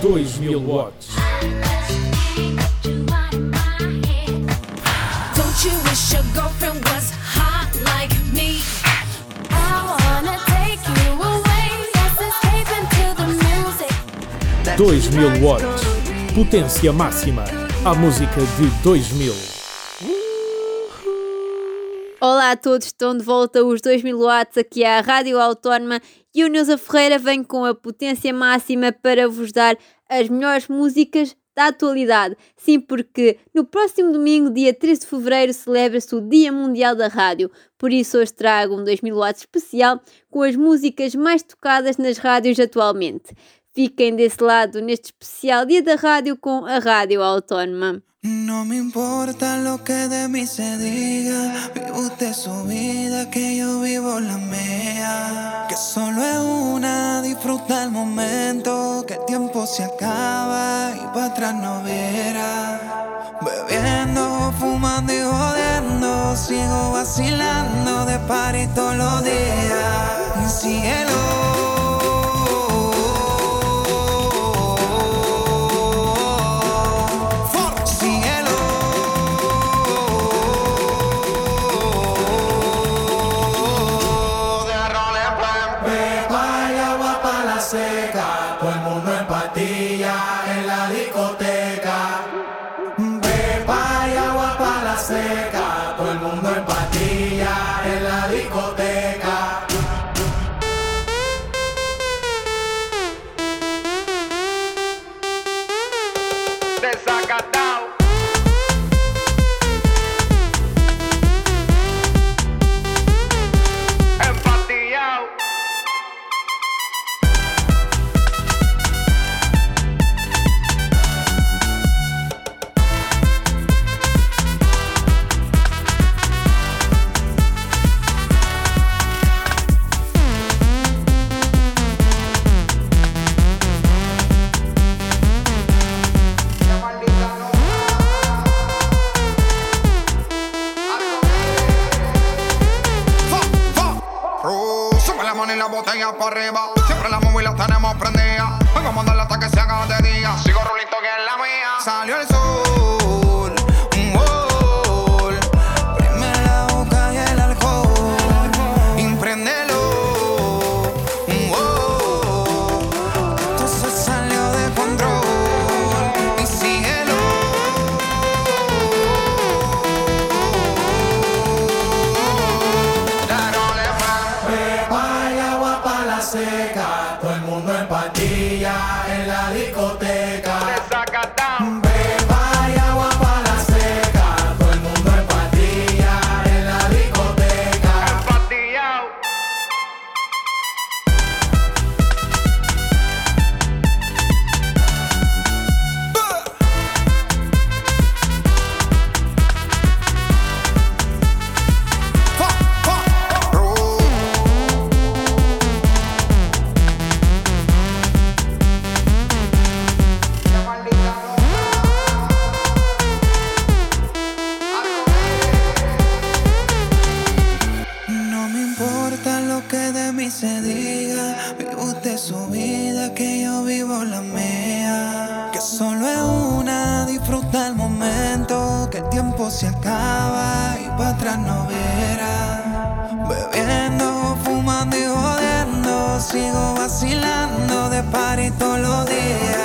2000 watts. Don't you wish your girlfriend was hot like me? I wanna take you away. Let's escape into the music. 2000 watts. Potência máxima. A música de 2000. Olá a todos, estão de volta os 2000 watts aqui à Rádio Autónoma e o Neuza Ferreira vem com a potência máxima para vos dar as melhores músicas da atualidade. Sim, porque no próximo domingo, dia 13 de fevereiro, celebra-se o Dia Mundial da Rádio. Por isso hoje trago um 2000 watts especial com as músicas mais tocadas nas rádios atualmente. Fiquem desse lado neste especial Dia da Rádio com a Rádio Autónoma. No me importa lo que de mí se diga, vive usted su vida, que yo vivo la mía. Que solo es una, disfruta el momento, que el tiempo se acaba y para atrás no verá. Bebiendo, fumando y jodiendo, sigo vacilando de party todos los días. Síguelo. La discoteca. Sigo vacilando de party todos los días.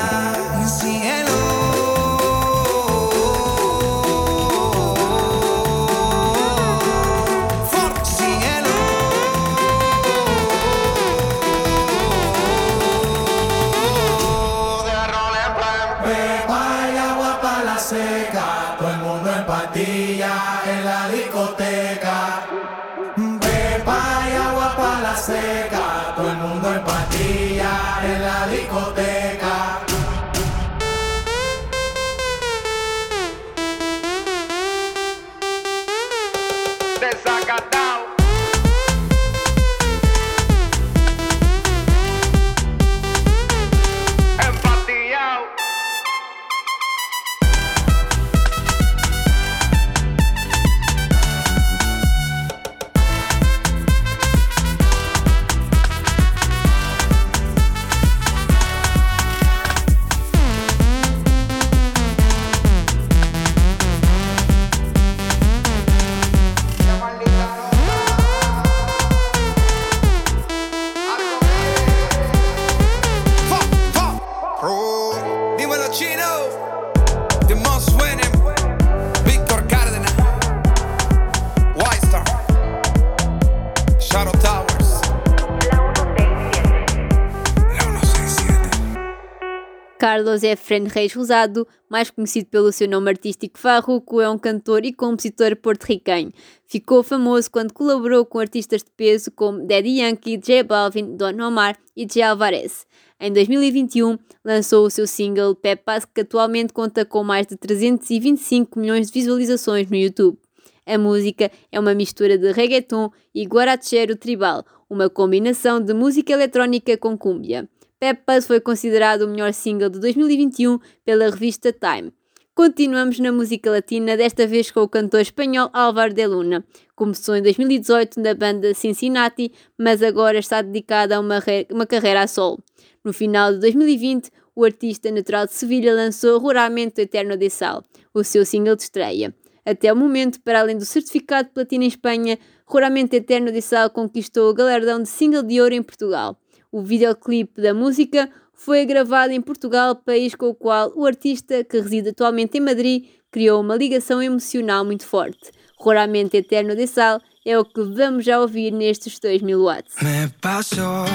Carlos Efren Reis Rosado, mais conhecido pelo seu nome artístico Farruco, é um cantor e compositor porto-riquenho. Ficou famoso quando colaborou com artistas de peso como Daddy Yankee, J Balvin, Don Omar e J Alvarez. Em 2021, lançou o seu single Pepas, que atualmente conta com mais de 325 milhões de visualizações no YouTube. A música é uma mistura de reggaeton e guarachero tribal, uma combinação de música eletrónica com cúmbia. Pepas foi considerado o melhor single de 2021 pela revista Time. Continuamos na música latina, desta vez com o cantor espanhol Álvaro de Luna. Começou em 2018 na banda Cincinnati, mas agora está dedicado a uma, uma carreira a solo. No final de 2020, o artista natural de Sevilha lançou Ruramento Eterno de Sal, o seu single de estreia. Até o momento, para além do certificado de platina em Espanha, Ruramento Eterno de Sal conquistou o galardão de single de ouro em Portugal. O videoclipe da música foi gravado em Portugal, país com o qual o artista, que reside atualmente em Madrid, criou uma ligação emocional muito forte. Ruramento Eterno de Sal é o que vamos já ouvir nestes 2000 watts. Me paso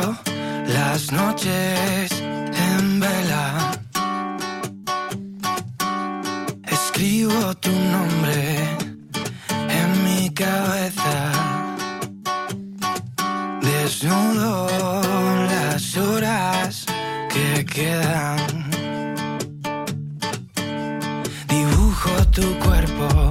las noches en vela. Escribo tu nombre en mi cabeza. Desnudo las horas que quedan. Dibujo tu cuerpo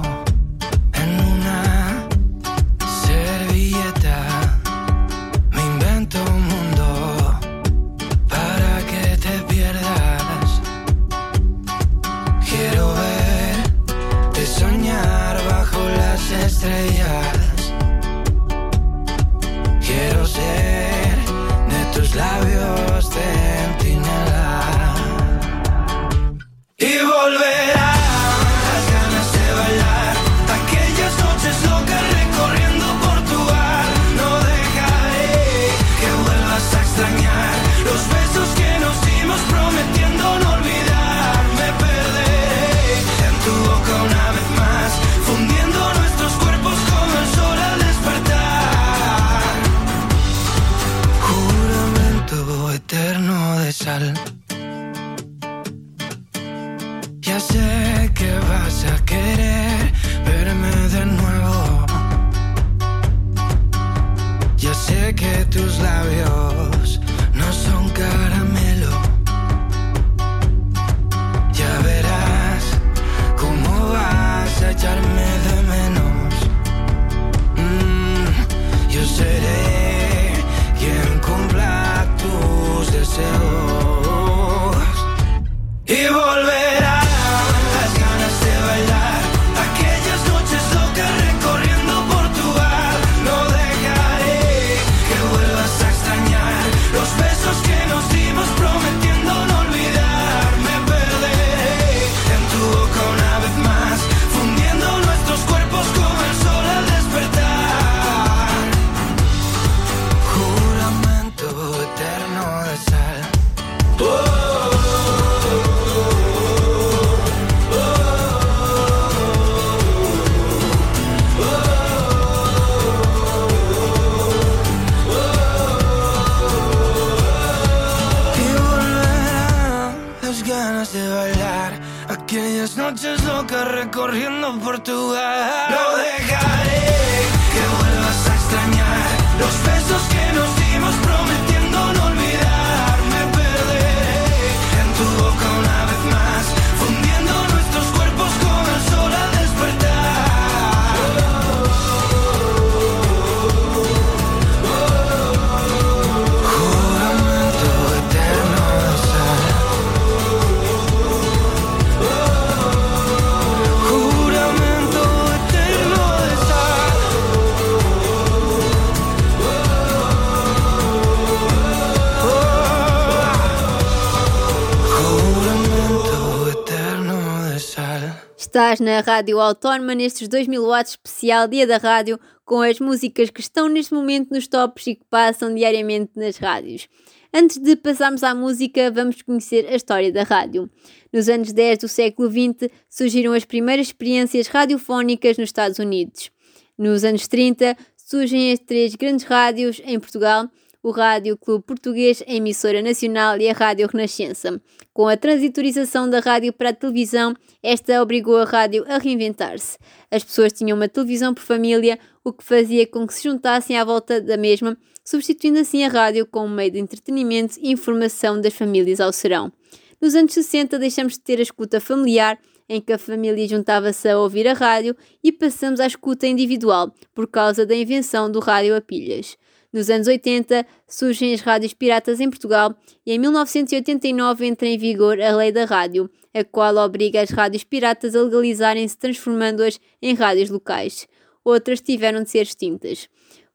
Estás na Rádio Autónoma nestes 2000 watts especial Dia da Rádio com as músicas que estão neste momento nos tops e que passam diariamente nas rádios. Antes de passarmos à música, vamos conhecer a história da rádio. Nos anos 10 do século XX surgiram as primeiras experiências radiofónicas nos Estados Unidos. Nos anos 30 surgem as três grandes rádios em Portugal, o Rádio Clube Português, a emissora nacional e a Rádio Renascença. Com a transitorização da rádio para a televisão, esta obrigou a rádio a reinventar-se. As pessoas tinham uma televisão por família, o que fazia com que se juntassem à volta da mesma, substituindo assim a rádio como meio de entretenimento e informação das famílias ao serão. Nos anos 60 deixamos de ter a escuta familiar, em que a família juntava-se a ouvir a rádio, e passamos à escuta individual, por causa da invenção do rádio a pilhas. Nos anos 80 surgem as rádios piratas em Portugal e em 1989 entra em vigor a Lei da Rádio, a qual obriga as rádios piratas a legalizarem-se transformando-as em rádios locais. Outras tiveram de ser extintas.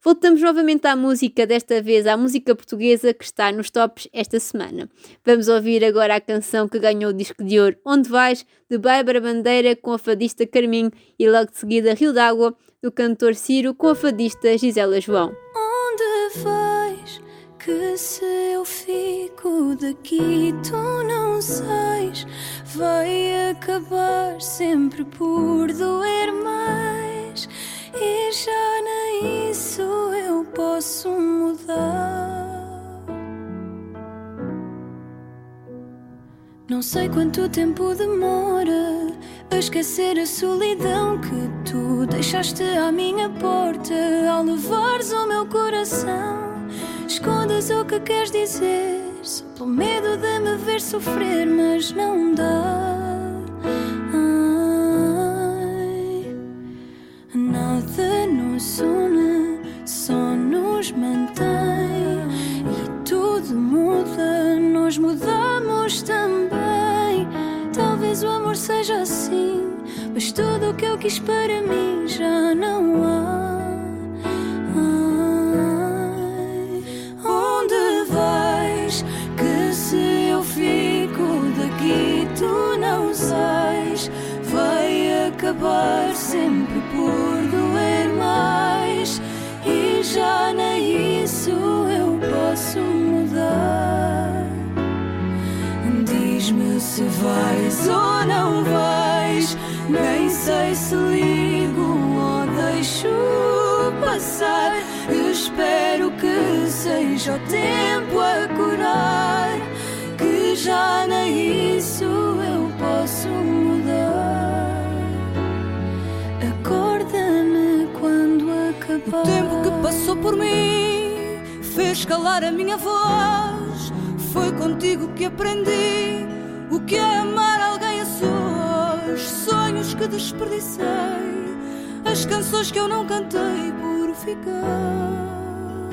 Voltamos novamente à música, desta vez à música portuguesa que está nos tops esta semana. Vamos ouvir agora a canção que ganhou o disco de ouro Onde Vais, de Bárbara Bandeira com a fadista Carminho e logo de seguida Rio d'Água, do cantor Ciro com a fadista Gisela João. Vais? Que se eu fico daqui, tu não sais. Vai acabar sempre por doer mais. E já nem isso eu posso mudar. Não sei quanto tempo demora a esquecer a solidão que tu deixaste à minha porta ao levares o meu coração. Escondes o que queres dizer, só pelo medo de me ver sofrer, mas não dá. Ai, nada nos une, mas tudo o que eu quis para mim já não há. Ai, onde vais? Que se eu fico daqui, tu não sais. Vai acabar sempre por doer mais. E já nem isso eu posso mudar. Diz-me se vais ou não vais. Nem sei se ligo ou deixo passar. Espero que seja o tempo a curar. Que já nem isso eu posso mudar. Acorda-me quando acabar. O tempo que passou por mim fez calar a minha voz. Foi contigo que aprendi o que é amar alguém a sós. Sonhos que desperdicei, as canções que eu não cantei por ficar.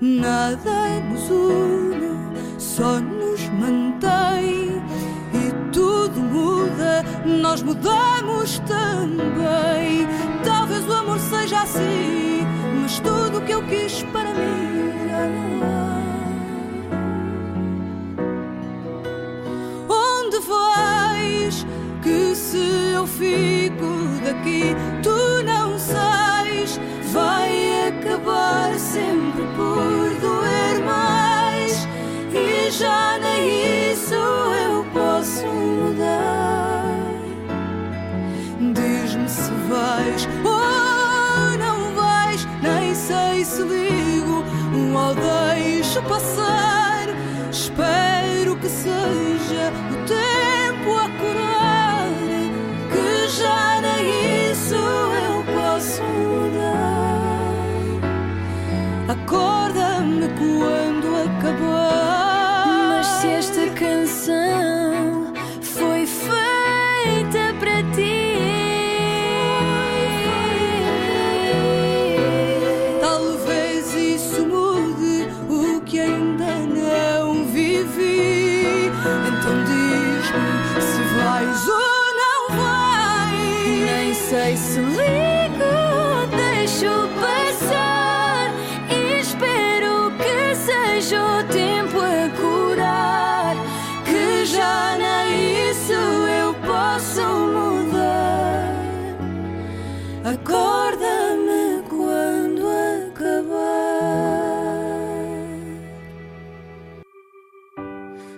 Nada nos une, só nos mantém. E tudo muda, nós mudamos também. Talvez o amor seja assim, mas tudo o que eu quis para mim já não há. Fico daqui, tu não sais. Vai acabar sempre por doer mais. E já nem isso eu posso mudar. Diz-me se vais ou não vais. Nem sei se ligo ou deixo passar. Espero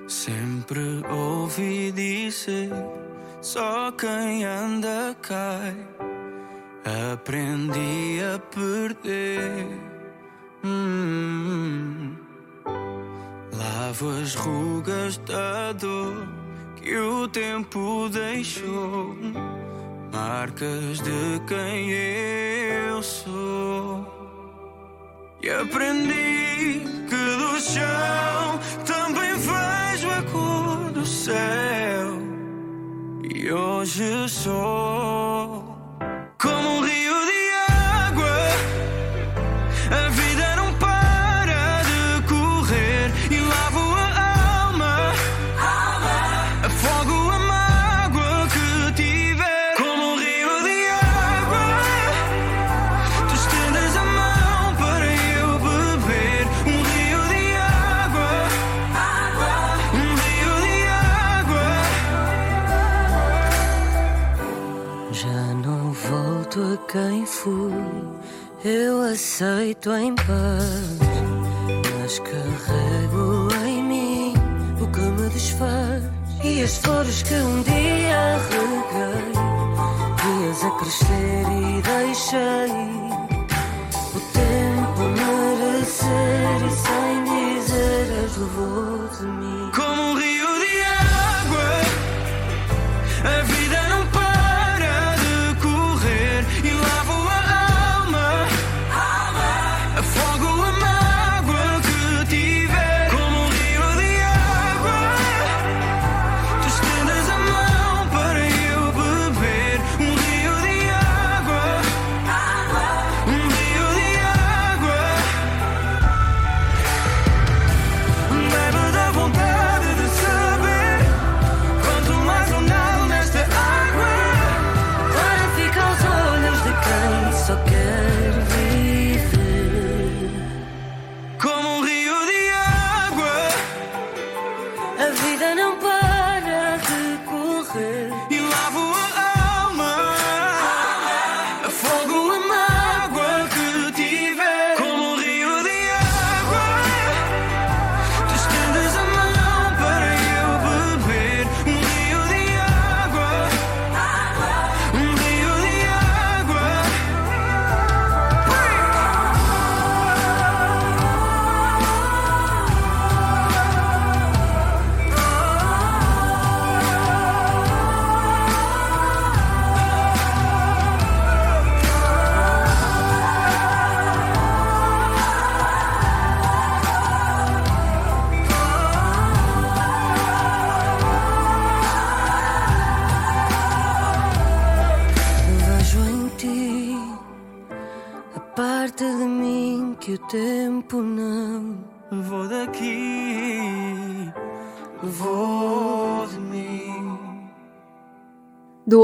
Sempre ouvi dizer: só quem anda cai. Aprendi a perder. Hum. Lavo as rugas da dor que o tempo deixou. Marcas de quem eu sou. E aprendi que do chão também vejo a cor do céu. E hoje sou quem fui, eu aceito em paz. Mas carrego em mim o que me desfaz e as flores que um dia reguei, dias a crescer e deixei o tempo merecer e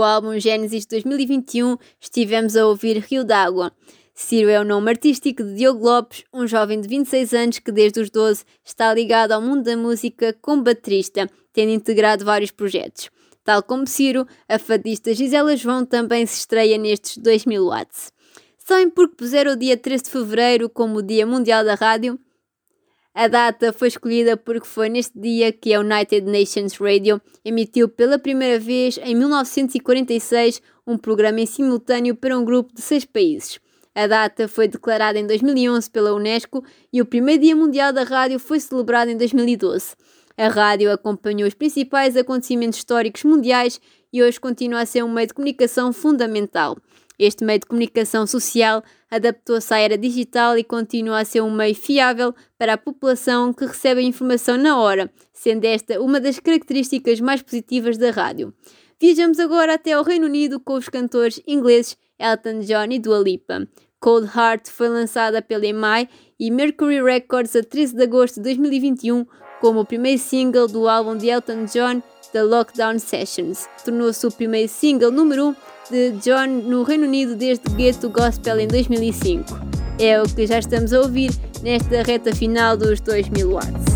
álbum Gênesis 2021, estivemos a ouvir Rio d'Água. Ciro é o nome artístico de Diogo Lopes, um jovem de 26 anos que desde os 12 está ligado ao mundo da música como baterista, tendo integrado vários projetos. Tal como Ciro, a fadista Gisela João também se estreia nestes 2000 watts. Sabem porque puseram o dia 13 de Fevereiro como o Dia Mundial da Rádio? A data foi escolhida porque foi neste dia que a United Nations Radio emitiu pela primeira vez, em 1946, um programa em simultâneo para um grupo de seis países. A data foi declarada em 2011 pela Unesco e o primeiro Dia Mundial da Rádio foi celebrado em 2012. A rádio acompanhou os principais acontecimentos históricos mundiais e hoje continua a ser um meio de comunicação fundamental. Este meio de comunicação social adaptou-se à era digital e continua a ser um meio fiável para a população que recebe a informação na hora, sendo esta uma das características mais positivas da rádio. Viajamos agora até ao Reino Unido com os cantores ingleses Elton John e Dua Lipa. Cold Heart foi lançada pela EMI e Mercury Records a 13 de agosto de 2021 como o primeiro single do álbum de Elton John, The Lockdown Sessions. Tornou-se o primeiro single número 1 um de John no Reino Unido desde Get to Gospel em 2005. É o que já estamos a ouvir nesta reta final dos 2000 watts.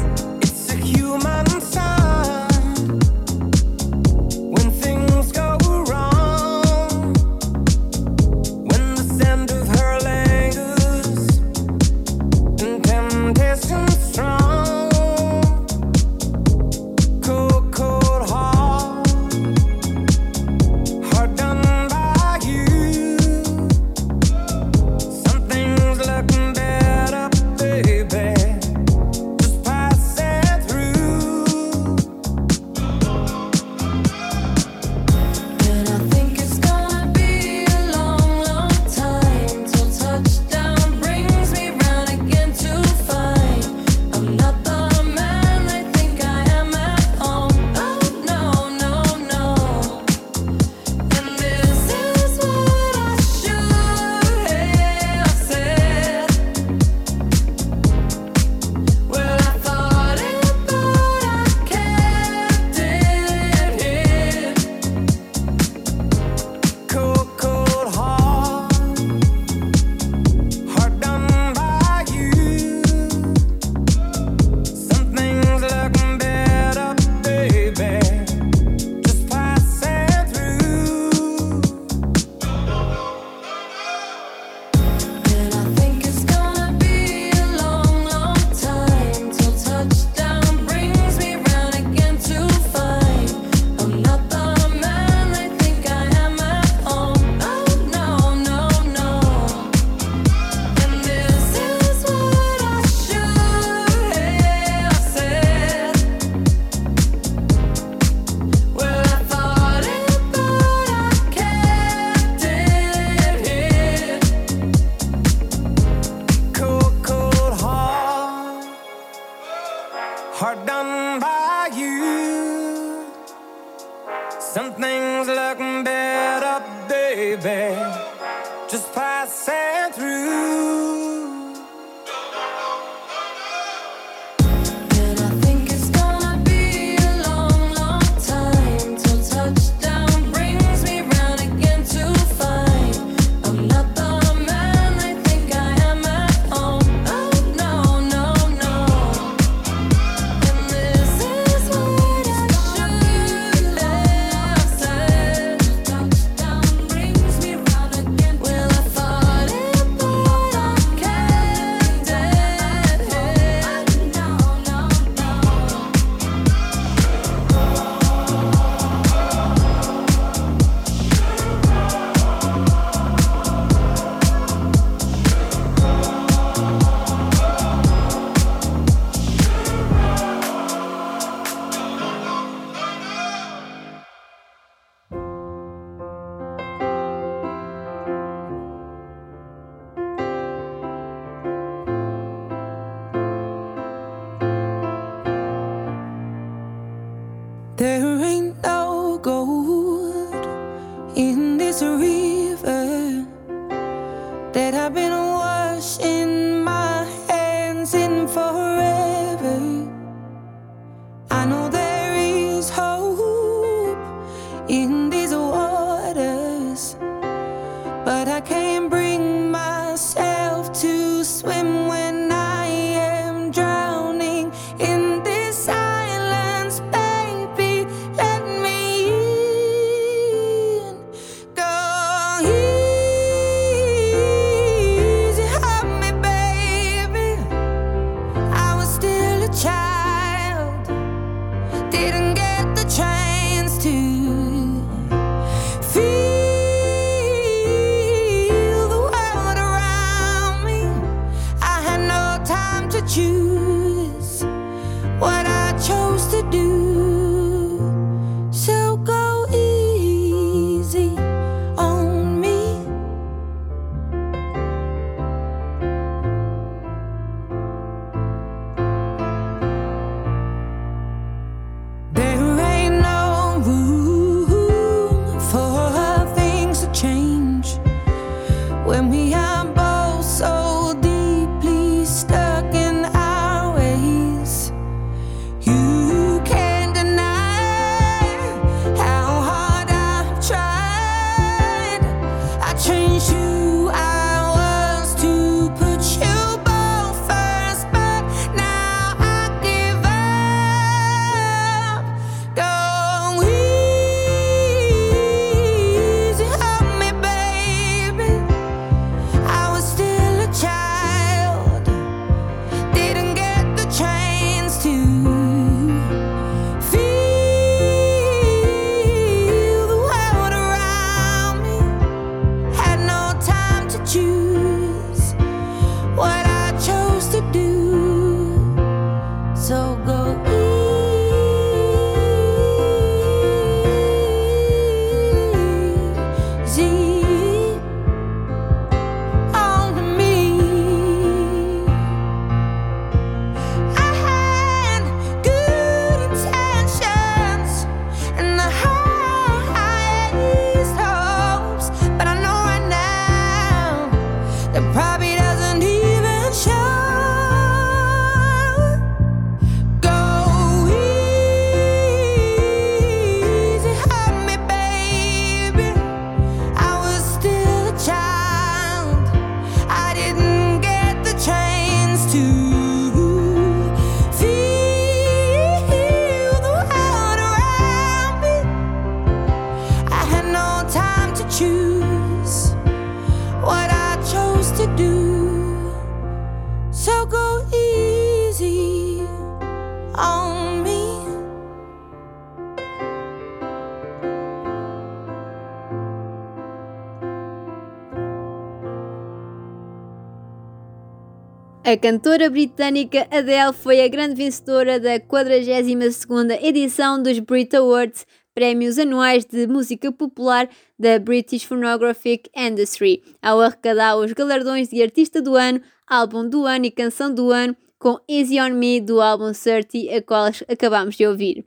A cantora britânica Adele foi a grande vencedora da 42ª edição dos Brit Awards, prémios anuais de música popular da British Phonographic Industry, ao arrecadar os galardões de Artista do Ano, Álbum do Ano e Canção do Ano, com Easy On Me do álbum 30, a qual acabamos de ouvir.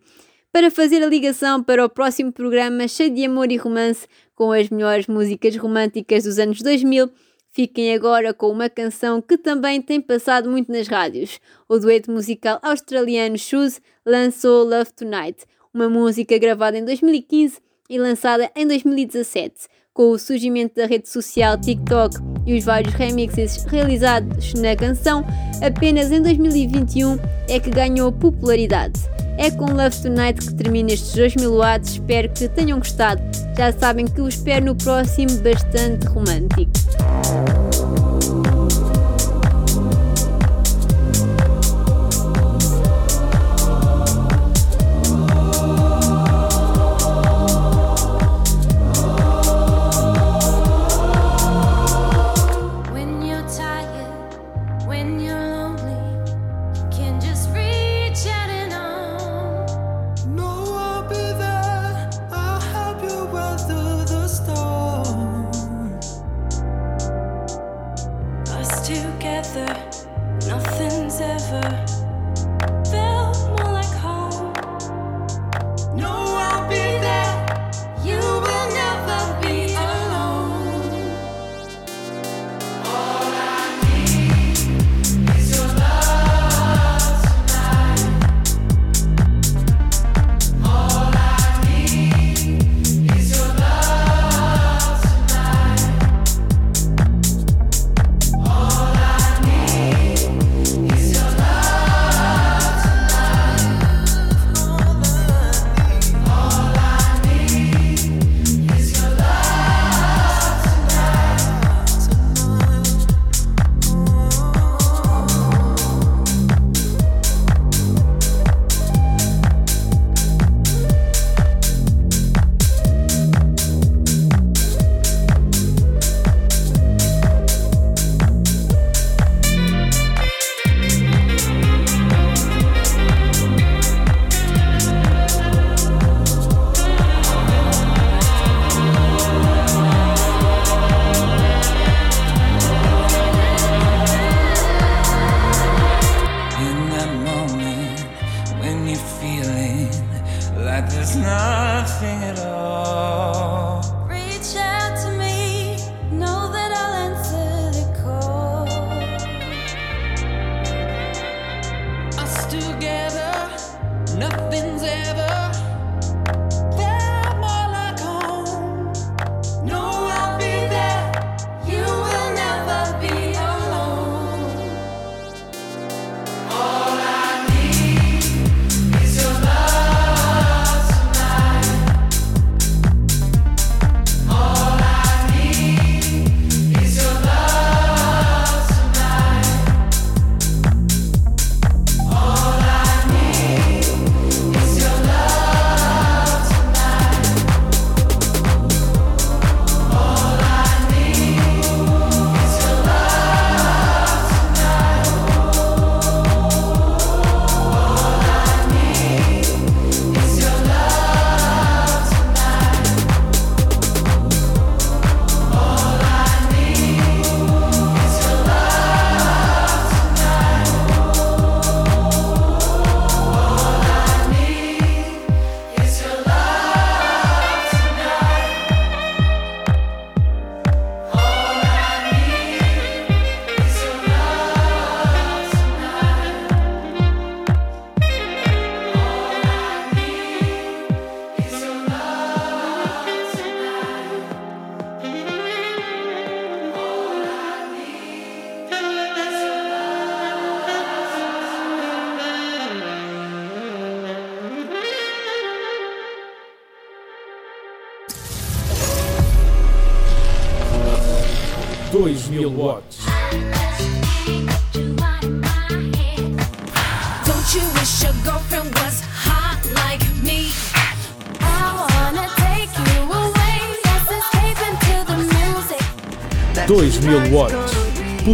Para fazer a ligação para o próximo programa cheio de amor e romance, com as melhores músicas românticas dos anos 2000, fiquem agora com uma canção que também tem passado muito nas rádios. O dueto musical australiano Shoes lançou Love Tonight, uma música gravada em 2015 e lançada em 2017 com o surgimento da rede social TikTok e os vários remixes realizados na canção, apenas em 2021 é que ganhou popularidade. É com Love Tonight que termina estes 2000 watts, espero que tenham gostado. Já sabem que os espero no próximo bastante romântico.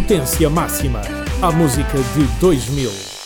Potência máxima. A música de 2000.